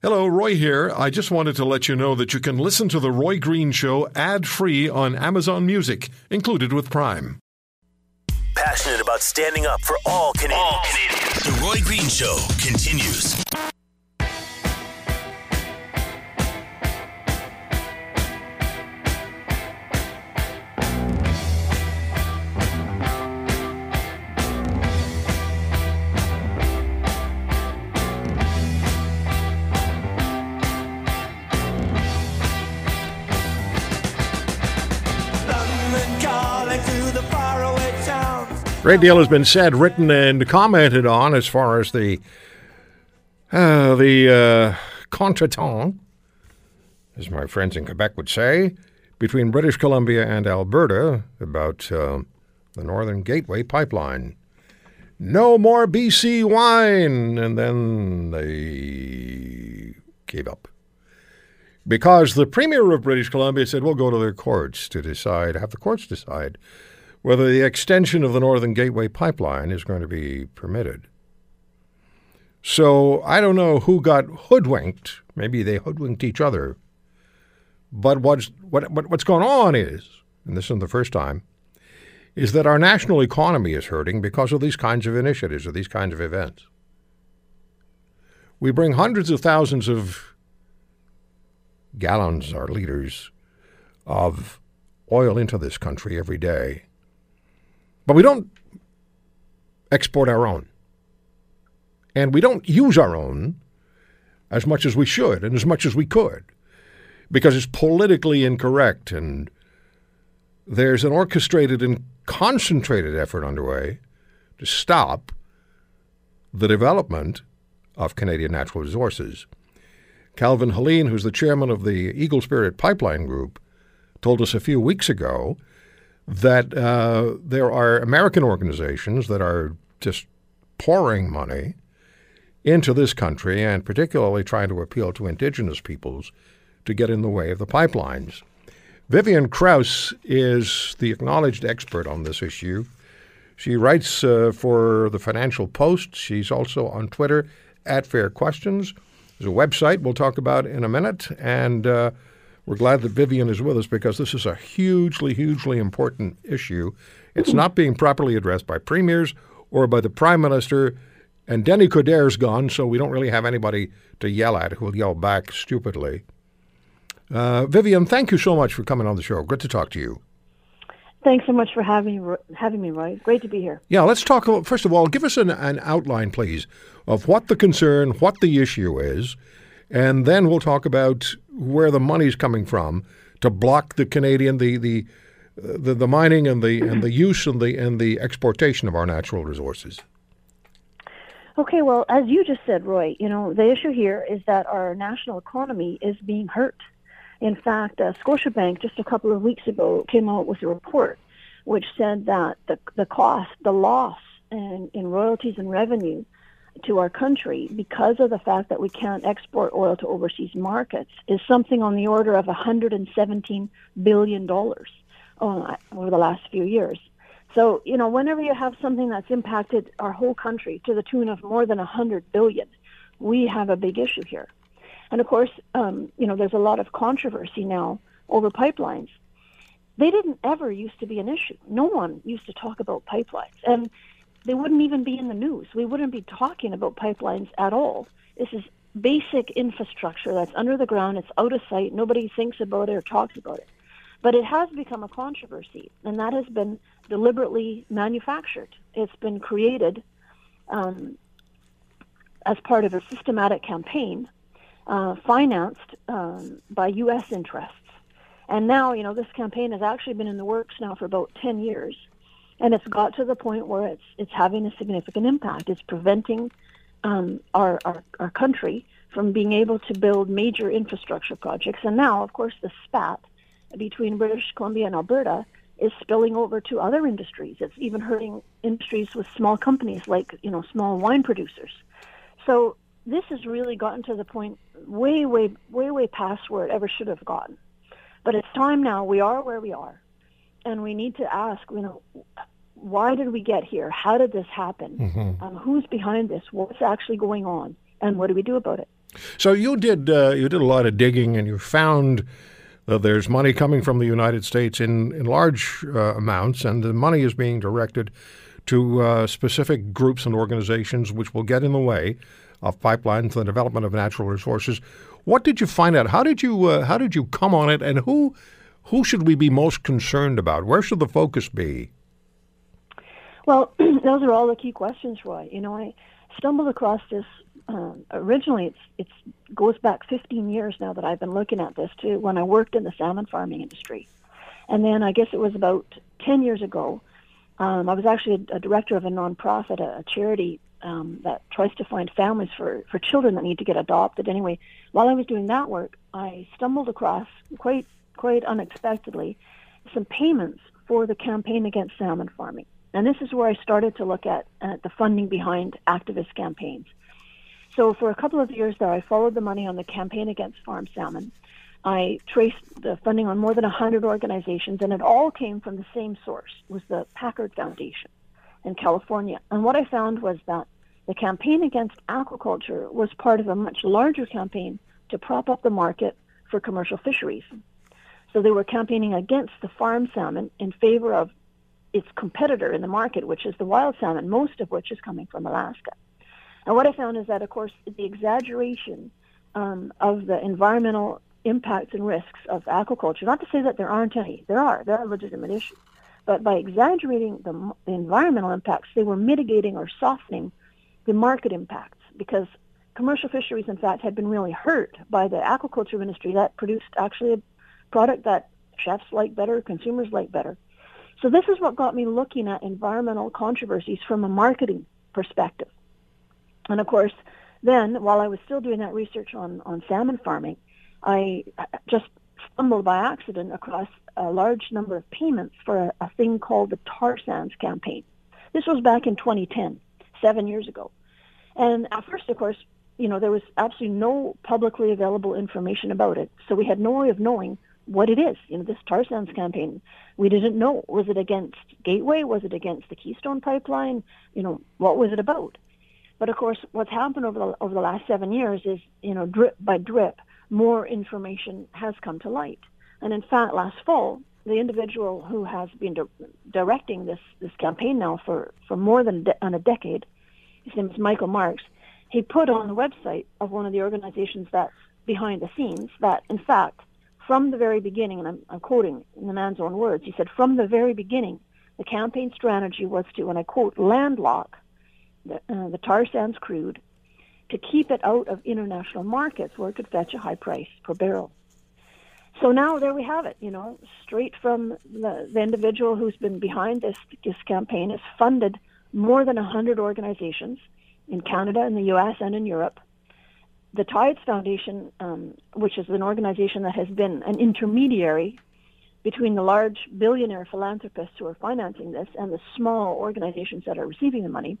Hello, Roy here. I just wanted to let you know that you can listen to The Roy Green Show ad free on Amazon Music, included with Prime. Passionate about standing up for all Canadians. All Canadians. The Roy Green Show continues. Great deal has been said, written, and commented on as far as the uh, the uh, contretemps, as my friends in Quebec would say, between British Columbia and Alberta about uh, the Northern Gateway pipeline. No more BC wine, and then they gave up because the Premier of British Columbia said, "We'll go to the courts to decide, have the courts decide." Whether the extension of the Northern Gateway pipeline is going to be permitted. So I don't know who got hoodwinked. Maybe they hoodwinked each other. But what's, what, what, what's going on is, and this isn't the first time, is that our national economy is hurting because of these kinds of initiatives or these kinds of events. We bring hundreds of thousands of gallons or liters of oil into this country every day. But we don't export our own. And we don't use our own as much as we should and as much as we could because it's politically incorrect. And there's an orchestrated and concentrated effort underway to stop the development of Canadian natural resources. Calvin Helin, who's the chairman of the Eagle Spirit Pipeline Group, told us a few weeks ago that uh, there are American organizations that are just pouring money into this country and particularly trying to appeal to indigenous peoples to get in the way of the pipelines. Vivian Krause is the acknowledged expert on this issue. She writes uh, for the Financial Post. She's also on Twitter at Fair Questions. There's a website we'll talk about in a minute. And uh, we're glad that Vivian is with us because this is a hugely, hugely important issue. It's not being properly addressed by premiers or by the prime minister. And Denis Coderre's gone, so we don't really have anybody to yell at who will yell back stupidly. Uh, Vivian, thank you so much for coming on the show. Good to talk to you. Thanks so much for having having me, Roy. Great to be here. Yeah, let's talk. First of all, give us an, an outline, please, of what the concern, what the issue is, and then we'll talk about where the money's coming from to block the Canadian the the the, the mining and the and the use and the and the exportation of our natural resources. Okay, well, as you just said, Roy, you know the issue here is that our national economy is being hurt. In fact, uh, Scotiabank just a couple of weeks ago came out with a report which said that the the cost, the loss in, in royalties and revenue to our country because of the fact that we can't export oil to overseas markets is something on the order of 117 billion dollars over the last few years. So, you know, whenever you have something that's impacted our whole country to the tune of more than 100 billion, we have a big issue here. And of course, um, you know, there's a lot of controversy now over pipelines. They didn't ever used to be an issue. No one used to talk about pipelines. And they wouldn't even be in the news. We wouldn't be talking about pipelines at all. This is basic infrastructure that's under the ground. It's out of sight. Nobody thinks about it or talks about it. But it has become a controversy, and that has been deliberately manufactured. It's been created um, as part of a systematic campaign uh, financed um, by U.S. interests. And now, you know, this campaign has actually been in the works now for about 10 years and it's got to the point where it's it's having a significant impact. It's preventing um, our, our our country from being able to build major infrastructure projects. And now, of course, the spat between British Columbia and Alberta is spilling over to other industries. It's even hurting industries with small companies like you know small wine producers. So this has really gotten to the point way, way, way, way past where it ever should have gotten. But it's time now. We are where we are and we need to ask, you know, why did we get here? How did this happen? Mm-hmm. Um, who's behind this? What's actually going on? And what do we do about it? So you did uh, you did a lot of digging, and you found that there's money coming from the United States in in large uh, amounts, and the money is being directed to uh, specific groups and organizations which will get in the way of pipelines and the development of natural resources. What did you find out? How did you uh, how did you come on it, and who who should we be most concerned about? Where should the focus be? Well, those are all the key questions, Roy. You know, I stumbled across this. Um, originally, it's it's goes back 15 years now that I've been looking at this too. When I worked in the salmon farming industry, and then I guess it was about 10 years ago. Um, I was actually a, a, director of a nonprofit, a, a charity um, that tries to find families for, for children that need to get adopted. Anyway, while I was doing that work, I stumbled across quite quite unexpectedly some payments for the campaign against salmon farming. And this is where I started to look at, at the funding behind activist campaigns. So for a couple of years there, I followed the money on the campaign against farm salmon. I traced the funding on more than 100 organizations, and it all came from the same source. Was the Packard Foundation in California. And what I found was that the campaign against aquaculture was part of a much larger campaign to prop up the market for commercial fisheries. So they were campaigning against the farm salmon in favor of its competitor in the market, which is the wild salmon, most of which is coming from Alaska. And what I found is that, of course, the exaggeration um, of the environmental impacts and risks of aquaculture, not to say that there aren't any, there are, there are legitimate issues, but by exaggerating the, the environmental impacts, they were mitigating or softening the market impacts because commercial fisheries, in fact, had been really hurt by the aquaculture industry that produced actually a product that chefs like better, consumers like better. So this is what got me looking at environmental controversies from a marketing perspective. And of course, then while I was still doing that research on, on salmon farming, I just stumbled by accident across a large number of payments for a, a thing called the tar sands campaign. This was back in 2010, seven years ago. And at first, of course, you know, there was absolutely no publicly available information about it. So we had no way of knowing what it is. You know, this tar sands campaign, we didn't know. Was it against Gateway? Was it against the Keystone Pipeline? You know, what was it about? But of course, what's happened over the over the last seven years is, you know, drip by drip, more information has come to light. And in fact, last fall, the individual who has been di- directing this this campaign now for for more than de- a decade, his name is Michael Marks. He put on the website of one of the organizations that's behind the scenes that, in fact, from the very beginning, and I'm, I'm quoting in the man's own words, he said, from the very beginning, the campaign strategy was to, and I quote, landlock the, uh, the tar sands crude to keep it out of international markets where it could fetch a high price per barrel. So now there we have it, you know, straight from the, the individual who's been behind this, this campaign has funded more than 100 organizations in Canada, in the U.S., and in Europe the Tides Foundation, um, which is an organization that has been an intermediary between the large billionaire philanthropists who are financing this and the small organizations that are receiving the money,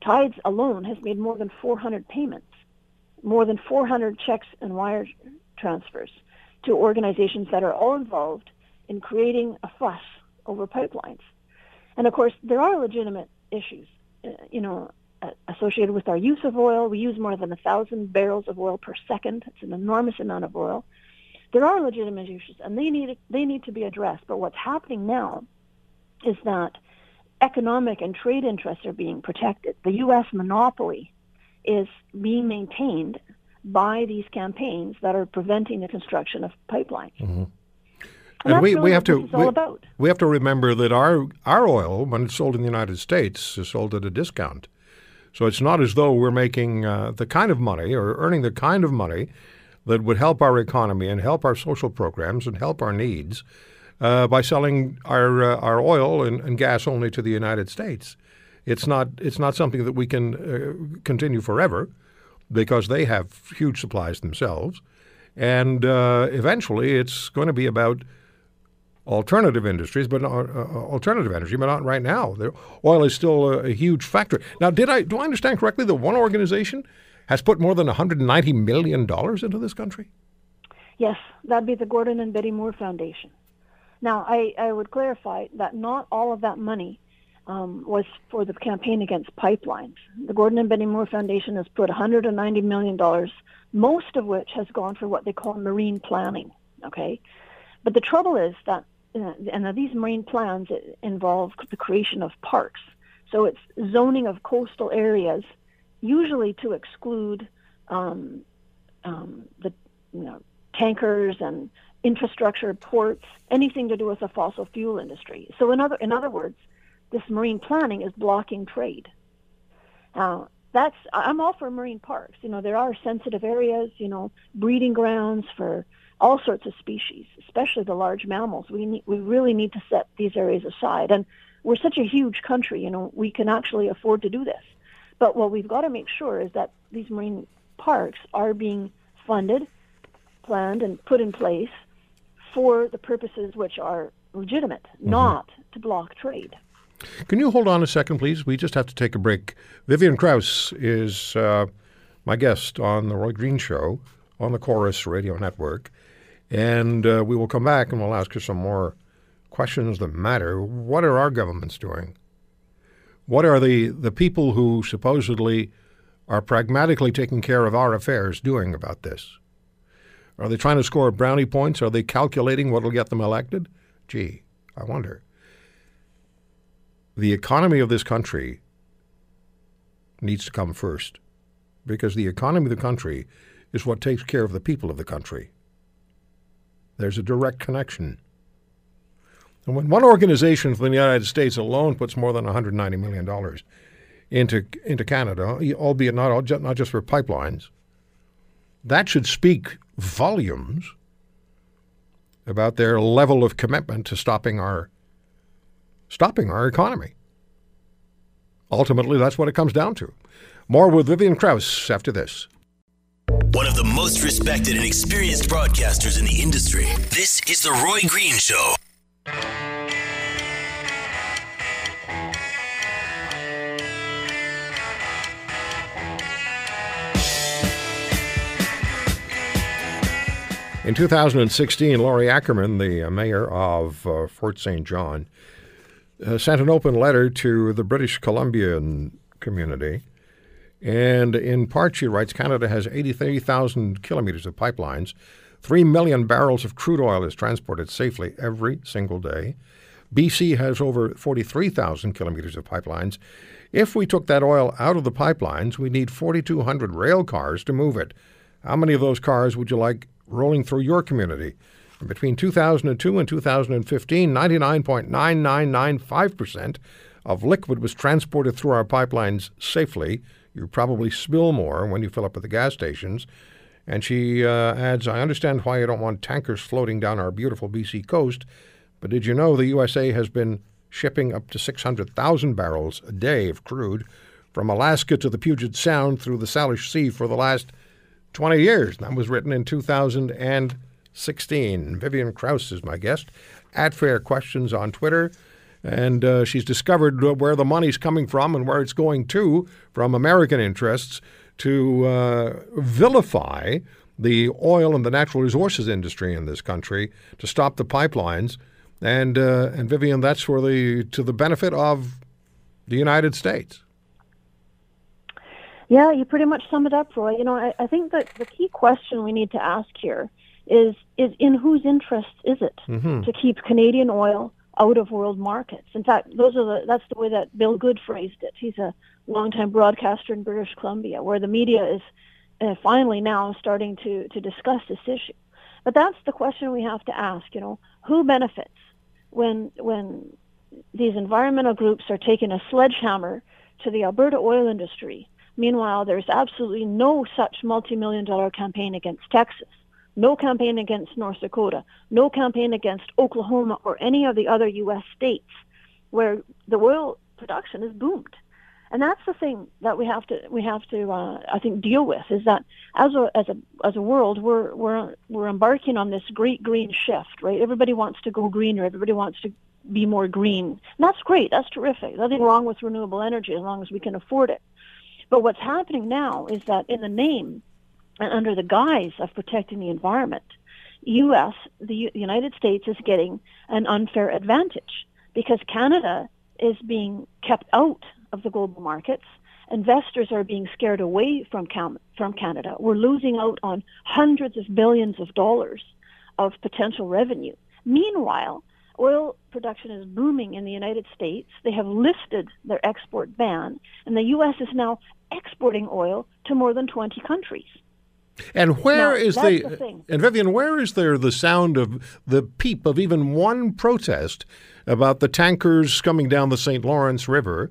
Tides alone has made more than 400 payments, more than 400 checks and wire transfers to organizations that are all involved in creating a fuss over pipelines. And of course, there are legitimate issues. Uh, you know, associated with our use of oil. We use more than a thousand barrels of oil per second. It's an enormous amount of oil. There are legitimate issues, and they need they need to be addressed. But what's happening now is that economic and trade interests are being protected. The U.S. monopoly is being maintained by these campaigns that are preventing the construction of pipelines. Mm-hmm. And, and we, really we have to we, we, have to remember that our our oil, when it's sold in the United States, is sold at a discount. So it's not as though we're making uh, the kind of money or earning the kind of money that would help our economy and help our social programs and help our needs uh, by selling our uh, our oil and, and, gas only to the United States. It's not it's not something that we can uh, continue forever because they have huge supplies themselves, and uh, eventually it's going to be about alternative industries, but not, uh, uh, alternative energy, but not right now. The oil is still a, a, huge factor. Now, did I do I understand correctly that one organization has put more than 190 million dollars into this country? Yes, that'd be the Gordon and Betty Moore Foundation. Now, I, I would clarify that not all of that money um, was for the campaign against pipelines. The Gordon and Betty Moore Foundation has put 190 million dollars most of which has gone for what they call marine planning. Okay, but the trouble is that, uh, and these marine plans involve the creation of parks. So it's zoning of coastal areas, usually to exclude um, um, the you know, tankers and infrastructure, ports, anything to do with the fossil fuel industry. So in other in other words, this marine planning is blocking trade. Uh, that's I'm all for marine parks. You know, there are sensitive areas, you know, breeding grounds for all sorts of species, especially the large mammals. We need, we really need to set these areas aside. And we're such a huge country, you know, we can actually afford to do this. But what we've got to make sure is that these marine parks are being funded, planned, and put in place for the purposes which are legitimate, mm-hmm. not to block trade. Can you hold on a second, please? We just have to take a break. Vivian Krause is uh, my guest on the Roy Green Show on the Corus Radio Network. And uh, we will come back and we'll ask her some more questions that matter. What are our governments doing? What are the, the people who supposedly are pragmatically taking care of our affairs doing about this? Are they trying to score brownie points? Are they calculating what will get them elected? Gee, I wonder the economy of this country needs to come first because the economy of the country is what takes care of the people of the country. There's a direct connection. And when one organization from the United States alone puts more than $190 million into, into Canada, albeit not, not just for pipelines, that should speak volumes about their level of commitment to stopping our stopping our economy. Ultimately, that's what it comes down to. More with Vivian Krause after this. One of the most respected and experienced broadcasters in the industry. This is The Roy Green Show. In 2016, Lori Ackerman, the mayor of uh, Fort St. John, uh, sent an open letter to the British Columbian community. And in part, she writes Canada has 83,000 kilometers of pipelines. Three million barrels of crude oil is transported safely every single day. BC has over 43,000 kilometers of pipelines. If we took that oil out of the pipelines, we need 4,200 rail cars to move it. How many of those cars would you like rolling through your community? Between 2002 and 2015, 99.9995% of liquid was transported through our pipelines safely. You probably spill more when you fill up at the gas stations. And she uh, adds, I understand why you don't want tankers floating down our beautiful BC coast, but did you know the USA has been shipping up to 600,000 barrels a day of crude from Alaska to the Puget Sound through the Salish Sea for the last 20 years? That was written in 2016. Vivian Krause is my guest at Fair Questions on Twitter. And uh, she's discovered where the money's coming from and where it's going to from American interests to uh, vilify the oil and the natural resources industry in this country to stop the pipelines. And uh, and Vivian, that's for the to the benefit of the United States. Yeah, you pretty much sum it up, Roy. You know, I, I think that the key question we need to ask here is is in whose interest is it mm-hmm. to keep Canadian oil out of world markets? In fact, those are the that's the way that Bill Good phrased it. He's a longtime broadcaster in British Columbia, where the media is uh, finally now starting to to discuss this issue. But that's the question we have to ask. You know, who benefits when when these environmental groups are taking a sledgehammer to the Alberta oil industry? Meanwhile, there's absolutely no such multi-million dollar campaign against Texas no campaign against North Dakota, no campaign against Oklahoma or any of the other U.S. states where the oil production has boomed. And that's the thing that we have to we have to uh, I think deal with is that as a as a as a world we're we're we're embarking on this great green shift, right? Everybody wants to go greener. Everybody wants to be more green. And that's great. That's terrific. Nothing wrong with renewable energy as long as we can afford it. But what's happening now is that in the name and under the guise of protecting the environment, U.S. the United States is getting an unfair advantage because Canada is being kept out of the global markets, investors are being scared away from Cam- from Canada. We're losing out on hundreds of billions of dollars of potential revenue. Meanwhile, oil production is booming in the United States. They have lifted their export ban, and the U.S. is now exporting oil to more than 20 countries. And where Now, is the, the and Vivian, where is there the sound of the peep of even one protest about the tankers coming down the St. Lawrence River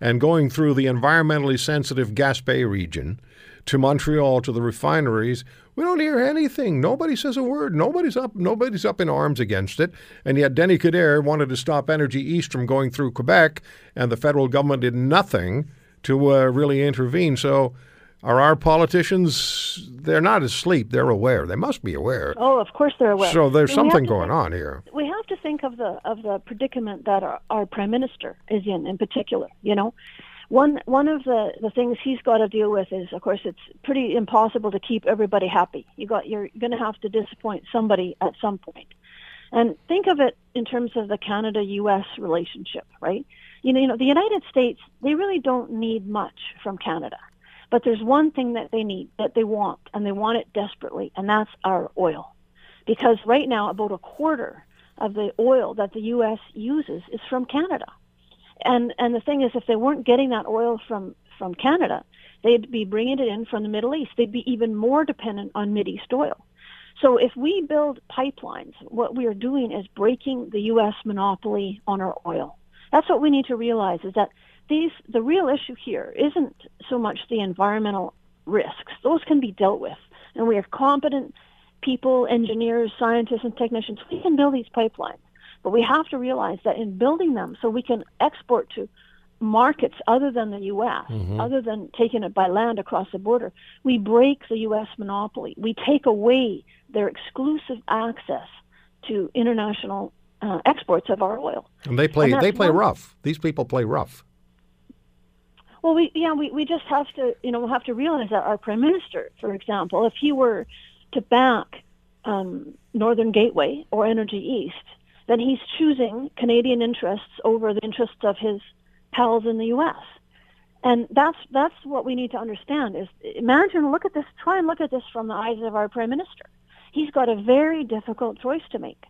and going through the environmentally sensitive Gaspé region to Montreal to the refineries? We don't hear anything. Nobody says a word. Nobody's up. Nobody's up in arms against it. And yet, Denis Coderre wanted to stop Energy East from going through Quebec, and the federal government did nothing to uh, really intervene. So, are our politicians? They're not asleep. They're aware. They must be aware. Oh, of course they're aware. So there's we have something going think- on here. we have to think of the of the predicament that our, our prime minister is in in particular you know one one of the the things he's got to deal with is of course it's pretty impossible to keep everybody happy you got you're going to have to disappoint somebody at some point and think of it in terms of the Canada US relationship right you know you know the United States they really don't need much from Canada but there's one thing that they need that they want and they want it desperately and that's our oil because right now about a quarter of the oil that the U.S. uses is from Canada. And and the thing is, if they weren't getting that oil from from Canada, they'd be bringing it in from the Middle East. They'd be even more dependent on East oil. So if we build pipelines, what we are doing is breaking the U.S. monopoly on our oil. That's what we need to realize is that these the real issue here isn't so much the environmental risks; those can be dealt with, and we have competent people, engineers, scientists, and technicians. We can build these pipelines, but we have to realize that in building them, so we can export to markets other than the U.S., mm-hmm. other than taking it by land across the border, we break the U.S. monopoly. We take away their exclusive access to international uh, exports of our oil. And they play And they play one- rough. These people play rough. Well, we yeah, we, we just have to you know we'll have to realize that our prime minister, for example, if he were to back um, Northern Gateway or Energy East, then he's choosing Canadian interests over the interests of his pals in the U.S. And that's that's what we need to understand. Is imagine look at this. Try and look at this from the eyes of our prime minister. He's got a very difficult choice to make.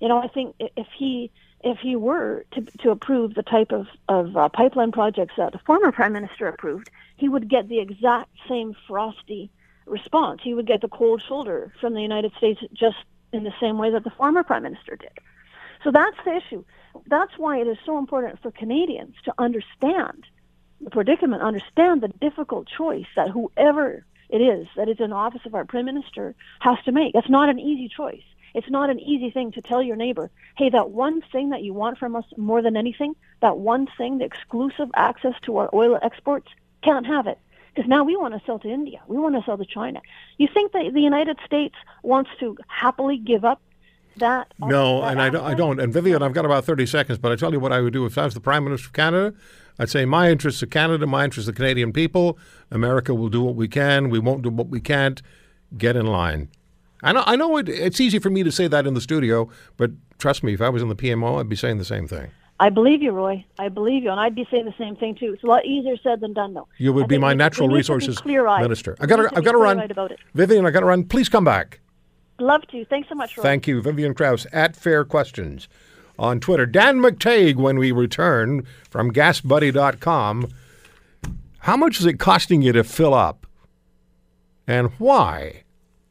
You know, I think if he if he were to to approve the type of of uh, pipeline projects that the former prime minister approved, he would get the exact same frosty response. He would get the cold shoulder from the United States just in the same way that the former prime minister did. So that's the issue. That's why it is so important for Canadians to understand the predicament, understand the difficult choice that whoever it is that is in the office of our prime minister has to make. That's not an easy choice. It's not an easy thing to tell your neighbor, hey, that one thing that you want from us more than anything, that one thing, the exclusive access to our oil exports, can't have it. Because now we want to sell to India. We want to sell to China. You think that the United States wants to happily give up that? No, that and I don't, I don't. And Vivian, I've got about 30 seconds, but I tell you what I would do if I was the Prime Minister of Canada. I'd say my interests are Canada, my interests are the Canadian people. America will do what we can. We won't do what we can't. Get in line. I know, I know it, it's easy for me to say that in the studio, but trust me, if I was in the PMO, I'd be saying the same thing. I believe you, Roy. I believe you, and I'd be saying the same thing too. It's a lot easier said than done, though. You would I be my we- natural we resources minister. I got to, I've got to run. about it. Vivian, I got to run. Please come back. Love to. Thanks so much, Roy. Thank you, Vivian Krause at Fair Questions on Twitter. Dan McTague, when we return from GasBuddy.com, how much is it costing you to fill up, and why?